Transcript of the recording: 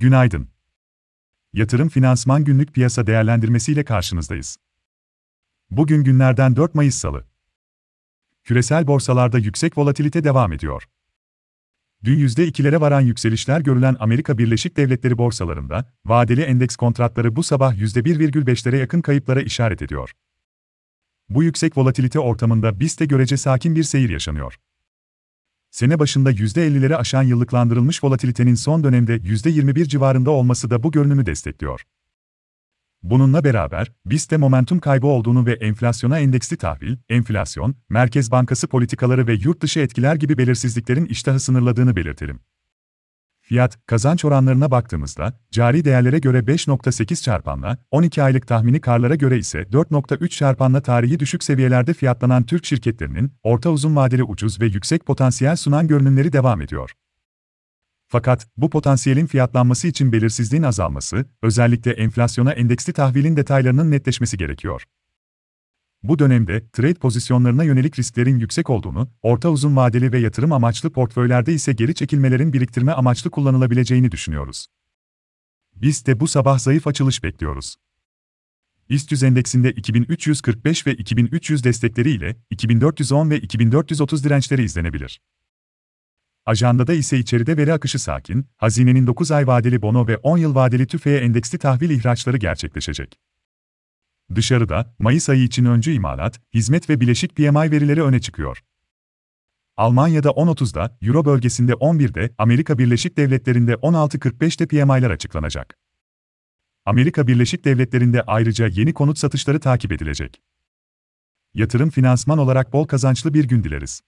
Günaydın. Yatırım Finansman Günlük Piyasa Değerlendirmesi ile karşınızdayız. Bugün günlerden 4 Mayıs Salı. Küresel borsalarda yüksek volatilite devam ediyor. Dün %2'lere varan yükselişler görülen Amerika Birleşik Devletleri borsalarında, vadeli endeks kontratları bu sabah %1,5'lere yakın kayıplara işaret ediyor. Bu yüksek volatilite ortamında BIST'te görece sakin bir seyir yaşanıyor. Sene başında %50'leri aşan yıllıklandırılmış volatilitenin son dönemde %21 civarında olması da bu görünümü destekliyor. Bununla beraber, BIST'te momentum kaybı olduğunu ve enflasyona endeksli tahvil, enflasyon, Merkez Bankası politikaları ve yurt dışı etkiler gibi belirsizliklerin iştahı sınırladığını belirtelim. Fiyat, kazanç oranlarına baktığımızda, cari değerlere göre 5.8 çarpanla, 12 aylık tahmini karlara göre ise 4.3 çarpanla tarihi düşük seviyelerde fiyatlanan Türk şirketlerinin, orta uzun vadeli ucuz ve yüksek potansiyel sunan görünümleri devam ediyor. Fakat, bu potansiyelin fiyatlanması için belirsizliğin azalması, özellikle enflasyona endeksli tahvilin detaylarının netleşmesi gerekiyor. Bu dönemde, trade pozisyonlarına yönelik risklerin yüksek olduğunu, orta uzun vadeli ve yatırım amaçlı portföylerde ise geri çekilmelerin biriktirme amaçlı kullanılabileceğini düşünüyoruz. Biz de bu sabah zayıf açılış bekliyoruz. BIST 100 endeksinde 2345 ve 2300 destekleri ile 2410 ve 2430 dirençleri izlenebilir. Ajandada ise içeride veri akışı sakin, hazinenin 9 ay vadeli bono ve 10 yıl vadeli tüfeğe endeksli tahvil ihraçları gerçekleşecek. Dışarıda, Mayıs ayı için öncü imalat, hizmet ve bileşik PMI verileri öne çıkıyor. Almanya'da 10.30'da, Euro bölgesinde 11'de, Amerika Birleşik Devletleri'nde 16.45'te PMI'ler açıklanacak. Amerika Birleşik Devletleri'nde ayrıca yeni konut satışları takip edilecek. Yatırım finansman olarak bol kazançlı bir gün dileriz.